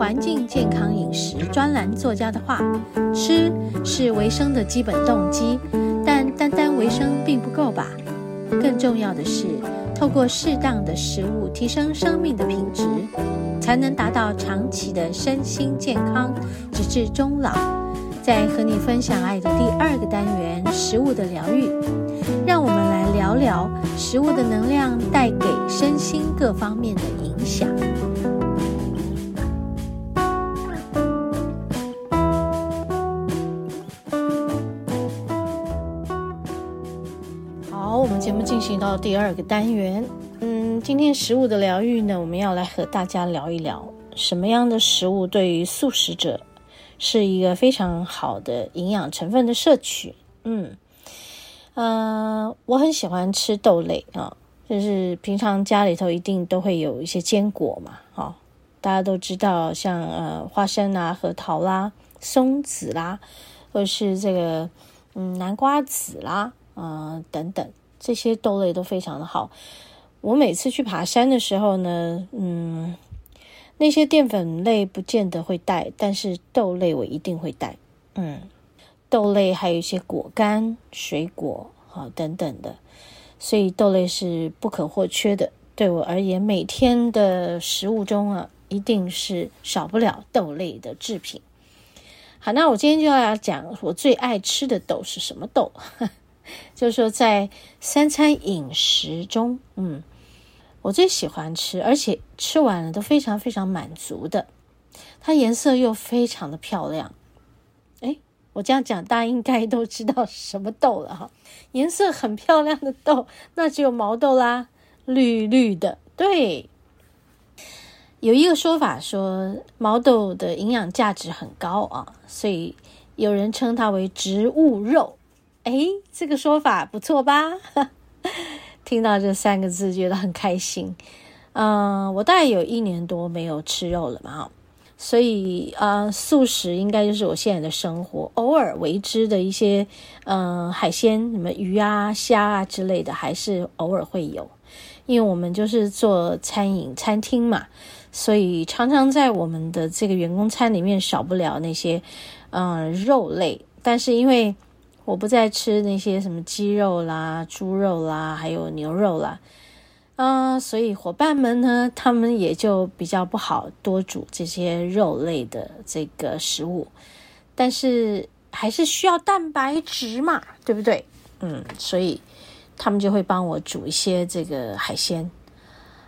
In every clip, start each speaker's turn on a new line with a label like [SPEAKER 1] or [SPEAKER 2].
[SPEAKER 1] 环境健康饮食专栏作家的话，吃是维生的基本动机，但单单维生并不够吧？更重要的是，透过适当的食物提升生命的品质，才能达到长期的身心健康，直至终老。在和你分享爱的第二个单元——食物的疗愈，让我们来聊聊食物的能量带给身心各方面的影响。进行到第二个单元。嗯，今天食物的疗愈呢，我们要来和大家聊一聊什么样的食物对于素食者是一个非常好的营养成分的摄取。嗯，呃，我很喜欢吃豆类啊，就是平常家里头一定都会有一些坚果嘛，啊，大家都知道，像呃花生啊、核桃啦、松子啦，或是这个嗯南瓜子啦，啊、等等，这些豆类都非常的好。我每次去爬山的时候呢，嗯。那些淀粉类不见得会带，但是豆类我一定会带。嗯，豆类还有一些果干、水果啊等等的，所以豆类是不可或缺的。对我而言，每天的食物中啊，一定是少不了豆类的制品。好，那我今天就要讲我最爱吃的豆是什么豆？就是说在三餐饮食中，嗯。我最喜欢吃，而且吃完了都非常非常满足的，它颜色又非常的漂亮。诶，我这样讲，大家应该都知道什么豆了哈。颜色很漂亮的豆，那只有毛豆啦，绿绿的。对，有一个说法说毛豆的营养价值很高啊，所以有人称它为植物肉。诶，这个说法不错吧？听到这三个字，觉得很开心。嗯、我大概有一年多没有吃肉了嘛，所以啊、素食应该就是我现在的生活。偶尔为之的一些嗯、海鲜，什么鱼啊、虾啊之类的，还是偶尔会有。因为我们就是做餐饮餐厅嘛，所以常常在我们的这个员工餐里面少不了那些嗯、肉类。但是因为我不再吃那些什么鸡肉啦、猪肉啦，还有牛肉啦，啊、所以伙伴们呢，他们也就比较不好多煮这些肉类的这个食物，但是还是需要蛋白质嘛，对不对？嗯，所以他们就会帮我煮一些这个海鲜，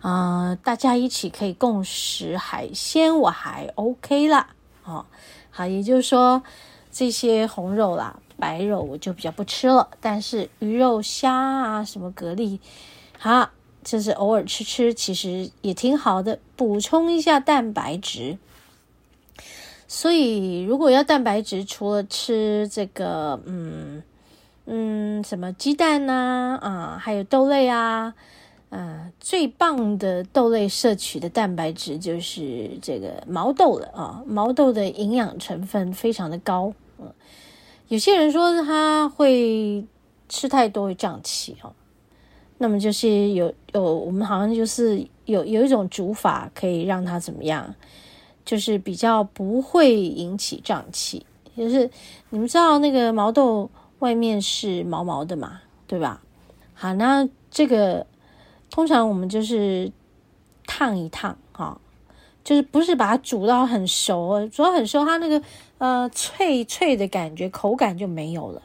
[SPEAKER 1] 啊、大家一起可以共食海鲜，我还 OK 啦，哦，好，也就是说这些红肉啦。白肉我就比较不吃了，但是鱼肉、虾啊，什么蛤蜊，好，就是偶尔吃吃，其实也挺好的，补充一下蛋白质。所以，如果要蛋白质，除了吃这个，嗯嗯，什么鸡蛋呐，啊，还有豆类啊，啊，最棒的豆类摄取的蛋白质就是这个毛豆了啊，毛豆的营养成分非常的高，嗯。有些人说他会吃太多会胀气哦，那么就是有有我们好像就是有有一种煮法可以让它怎么样，就是比较不会引起胀气。就是你们知道那个毛豆外面是毛毛的嘛，对吧？好，那这个通常我们就是烫一烫哈。就是不是把它煮到很熟，煮到很熟，它那个呃脆脆的感觉，口感就没有了。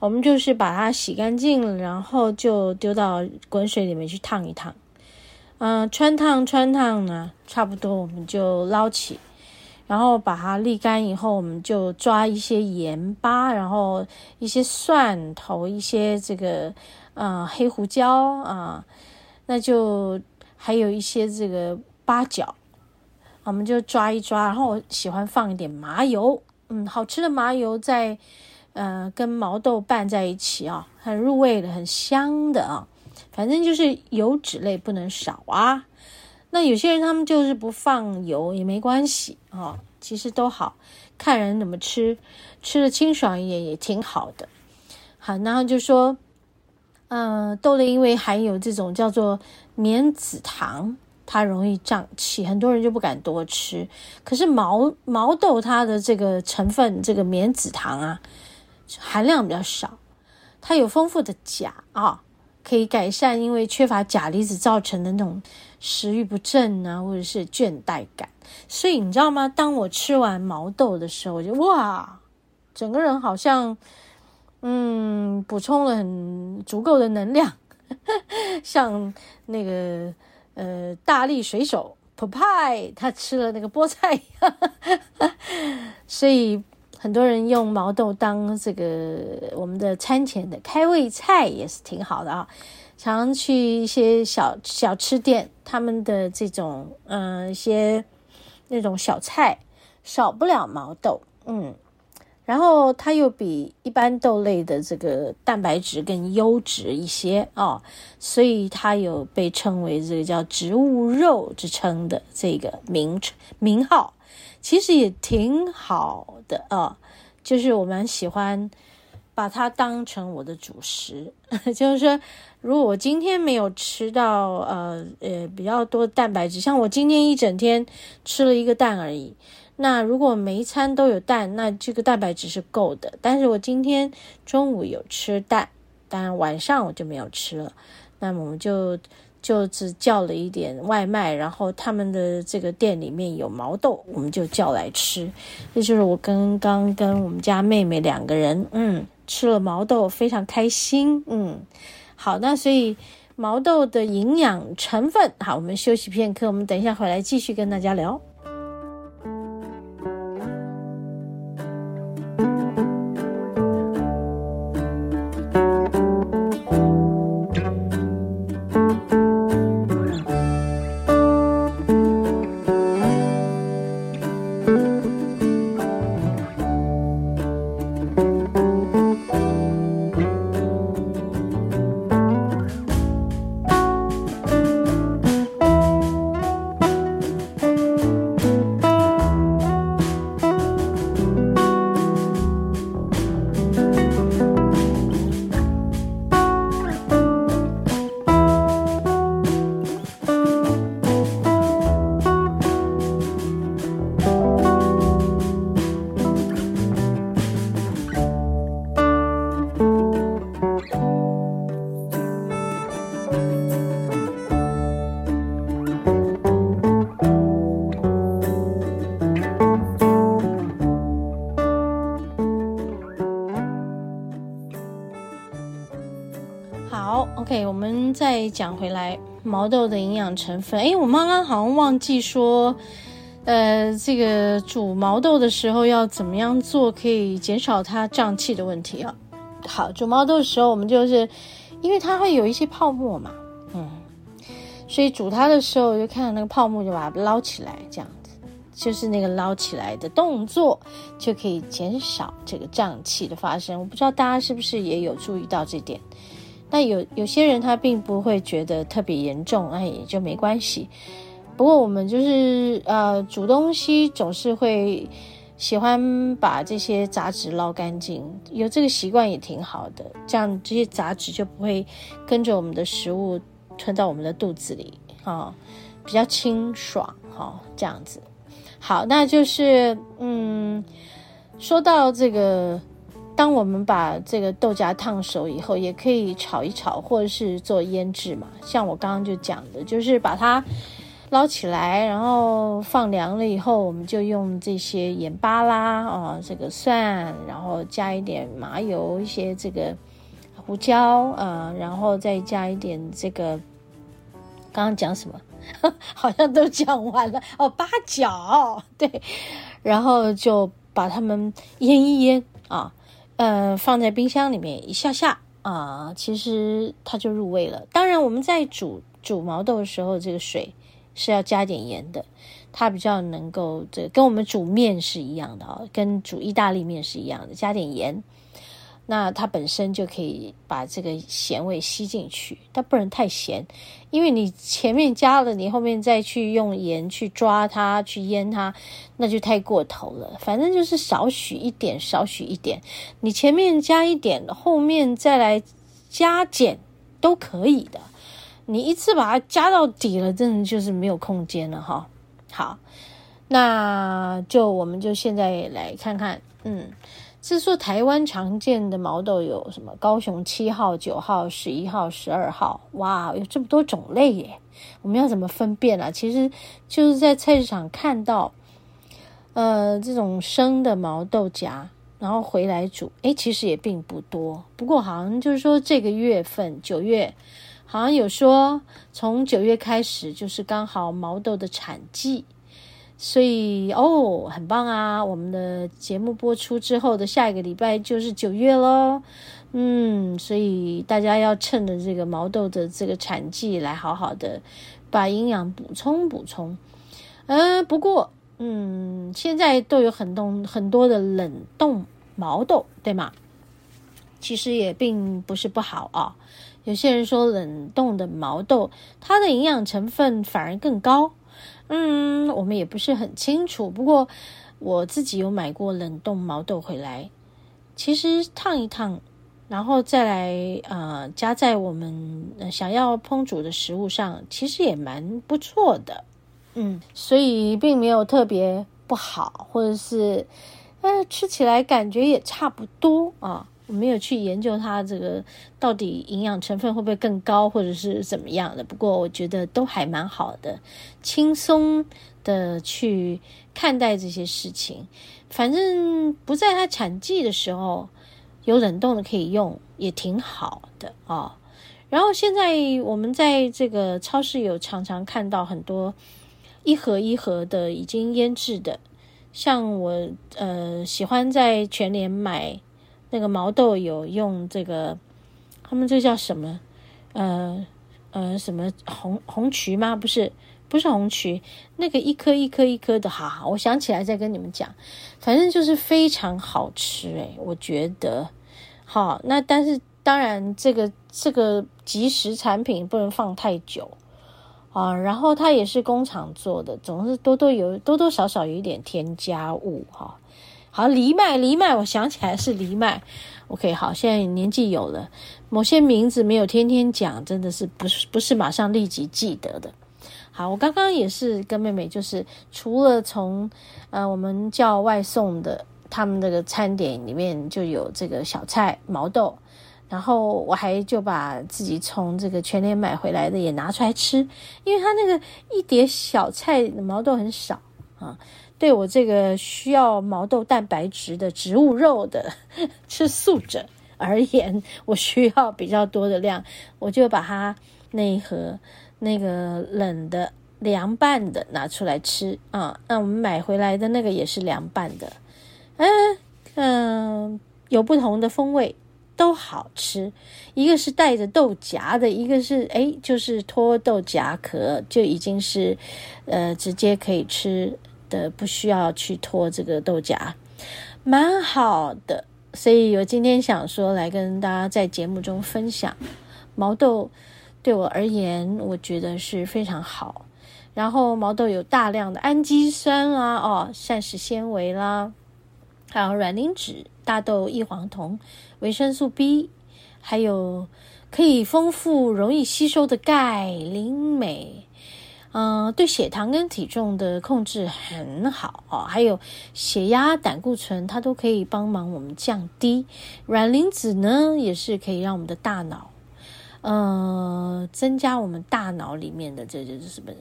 [SPEAKER 1] 我们就是把它洗干净，然后就丢到滚水里面去烫一烫。嗯、呃，汆烫穿烫呢，差不多我们就捞起，然后把它沥干以后，我们就抓一些盐巴，然后一些蒜头，一些这个呃黑胡椒啊、那就还有一些这个。八角，我们就抓一抓，然后我喜欢放一点麻油，嗯，好吃的麻油在，呃，跟毛豆拌在一起啊，很入味的，很香的啊。反正就是油脂类不能少啊。那有些人他们就是不放油也没关系啊，其实都好，看人怎么吃，吃得清爽一点也挺好的。好，然后就说，嗯、豆类因为含有这种叫做棉子糖。它容易胀气，很多人就不敢多吃。可是毛毛豆它的这个成分，这个棉子糖啊，含量比较少，它有丰富的钾啊，可以改善因为缺乏钾离子造成的那种食欲不振啊，或者是倦怠感。所以你知道吗？当我吃完毛豆的时候，我就哇，整个人好像嗯，补充了很足够的能量，像那个。呃，大力水手 Popeye 他吃了那个菠菜，所以很多人用毛豆当这个我们的餐前的开胃菜也是挺好的啊。常去一些小小吃店，他们的这种嗯、一些那种小菜少不了毛豆，嗯。然后它又比一般豆类的这个蛋白质更优质一些哦，所以它有被称为这个叫植物肉之称的这个名称名号，其实也挺好的啊、就是我蛮喜欢把它当成我的主食，就是说，如果我今天没有吃到呃呃比较多蛋白质，像我今天一整天吃了一个蛋而已。那如果每一餐都有蛋，那这个蛋白质是够的。但是我今天中午有吃蛋，当然晚上我就没有吃了。那么我们就就只叫了一点外卖，然后他们的这个店里面有毛豆，我们就叫来吃。这就是我跟刚跟我们家妹妹两个人，嗯，吃了毛豆，非常开心。嗯，好，那所以毛豆的营养成分，好，我们休息片刻，我们等一下回来继续跟大家聊。讲回来，毛豆的营养成分。诶，我刚刚好像忘记说，呃，这个煮毛豆的时候要怎么样做，可以减少它胀气的问题啊。好，煮毛豆的时候，我们就是因为它会有一些泡沫嘛，嗯，所以煮它的时候就看到那个泡沫，就把它捞起来，这样子，就是那个捞起来的动作就可以减少这个胀气的发生。我不知道大家是不是也有注意到这点。那有有些人他并不会觉得特别严重，那也就没关系。不过我们就是呃煮东西总是会喜欢把这些杂质捞干净，有这个习惯也挺好的。这样这些杂质就不会跟着我们的食物吞到我们的肚子里啊、比较清爽哈、哦。这样子好，那就是嗯，说到这个。当我们把这个豆荚烫熟以后，也可以炒一炒，或者是做腌制嘛。像我刚刚就讲的，就是把它捞起来，然后放凉了以后，我们就用这些盐巴啦，啊，这个蒜，然后加一点麻油，一些这个胡椒，啊，然后再加一点这个，刚刚讲什么？好像都讲完了哦，八角，对，然后就把它们腌一腌啊。呃，放在冰箱里面一下下啊，其实它就入味了。当然，我们在煮煮毛豆的时候，这个水是要加点盐的，它比较能够这跟我们煮面是一样的啊，跟煮意大利面是一样的，加点盐。那它本身就可以把这个咸味吸进去，但不能太咸，因为你前面加了，你后面再去用盐去抓它、去腌它，那就太过头了。反正就是少许一点，少许一点。你前面加一点，后面再来加减都可以的。你一次把它加到底了，真的就是没有空间了哈。好，那就我们就现在来看看，嗯，是说台湾常见的毛豆有什么？高雄七号、九号、十一号、十二号，哇，有这么多种类耶！我们要怎么分辨啊？其实就是在菜市场看到，呃，这种生的毛豆荚，然后回来煮，诶，其实也并不多。不过好像就是说这个月份九月。好像有说，从九月开始就是刚好毛豆的产季，所以哦，很棒啊！我们的节目播出之后的下一个礼拜就是九月喽，嗯，所以大家要趁着这个毛豆的这个产季来好好的把营养补充补充。嗯、不过嗯，现在都有很多很多的冷冻毛豆，对吗？其实也并不是不好啊。有些人说冷冻的毛豆，它的营养成分反而更高。嗯，我们也不是很清楚。不过我自己有买过冷冻毛豆回来，其实烫一烫，然后再来呃加在我们想要烹煮的食物上，其实也蛮不错的。嗯，所以并没有特别不好，或者是呃吃起来感觉也差不多啊。我没有去研究它这个到底营养成分会不会更高，或者是怎么样的。不过我觉得都还蛮好的，轻松的去看待这些事情。反正不在它产季的时候，有冷冻的可以用，也挺好的啊、哦。然后现在我们在这个超市有常常看到很多一盒一盒的已经腌制的，像我呃喜欢在全联买。那个毛豆有用这个，他们这叫什么？呃呃，什么红红曲吗？不是，不是红曲，那个一颗一颗一颗的，好好，我想起来再跟你们讲。反正就是非常好吃，诶，我觉得好。那但是当然，这个这个即食产品不能放太久啊。然后它也是工厂做的，总是多多有多多少少有一点添加物哈。好，藜麦，藜麦，我想起来是藜麦。OK，好，现在年纪有了，某些名字没有天天讲，真的是不是不是马上立即记得的。好，我刚刚也是跟妹妹，就是除了从呃我们叫外送的，他们那个餐点里面就有这个小菜毛豆，然后我还就把自己从这个全联买回来的也拿出来吃，因为它那个一碟小菜毛豆很少啊。对我这个需要毛豆蛋白质的植物肉的 吃素者而言，我需要比较多的量，我就把它那一盒那个冷的凉拌的拿出来吃啊。那我们买回来的那个也是凉拌的，嗯嗯，有不同的风味，都好吃。一个是带着豆荚的，一个是诶，就是脱豆荚壳就已经是呃直接可以吃。的不需要去脱这个豆荚，蛮好的。所以我今天想说来跟大家在节目中分享毛豆，对我而言，我觉得是非常好。然后毛豆有大量的氨基酸啊，哦，膳食纤维啦，还有卵磷脂、大豆异黄酮、维生素 B，还有可以丰富、容易吸收的钙、磷、镁。嗯，对血糖跟体重的控制很好哦，还有血压、胆固醇，它都可以帮忙我们降低。卵磷脂呢，也是可以让我们的大脑，呃，增加我们大脑里面的，这就是什么？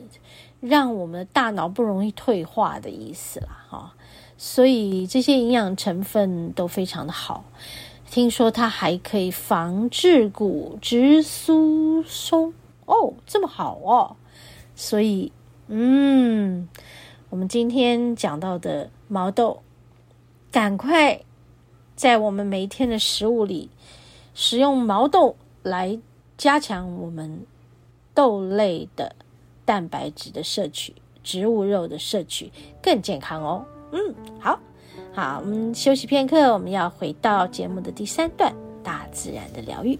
[SPEAKER 1] 让我们的大脑不容易退化的意思啦，哈、所以这些营养成分都非常的好。听说它还可以防治骨质疏松哦，这么好哦。所以，嗯，我们今天讲到的毛豆，赶快在我们每一天的食物里使用毛豆来加强我们豆类的蛋白质的摄取，植物肉的摄取更健康哦。嗯，好，好，我们休息片刻，我们要回到节目的第三段，大自然的疗愈。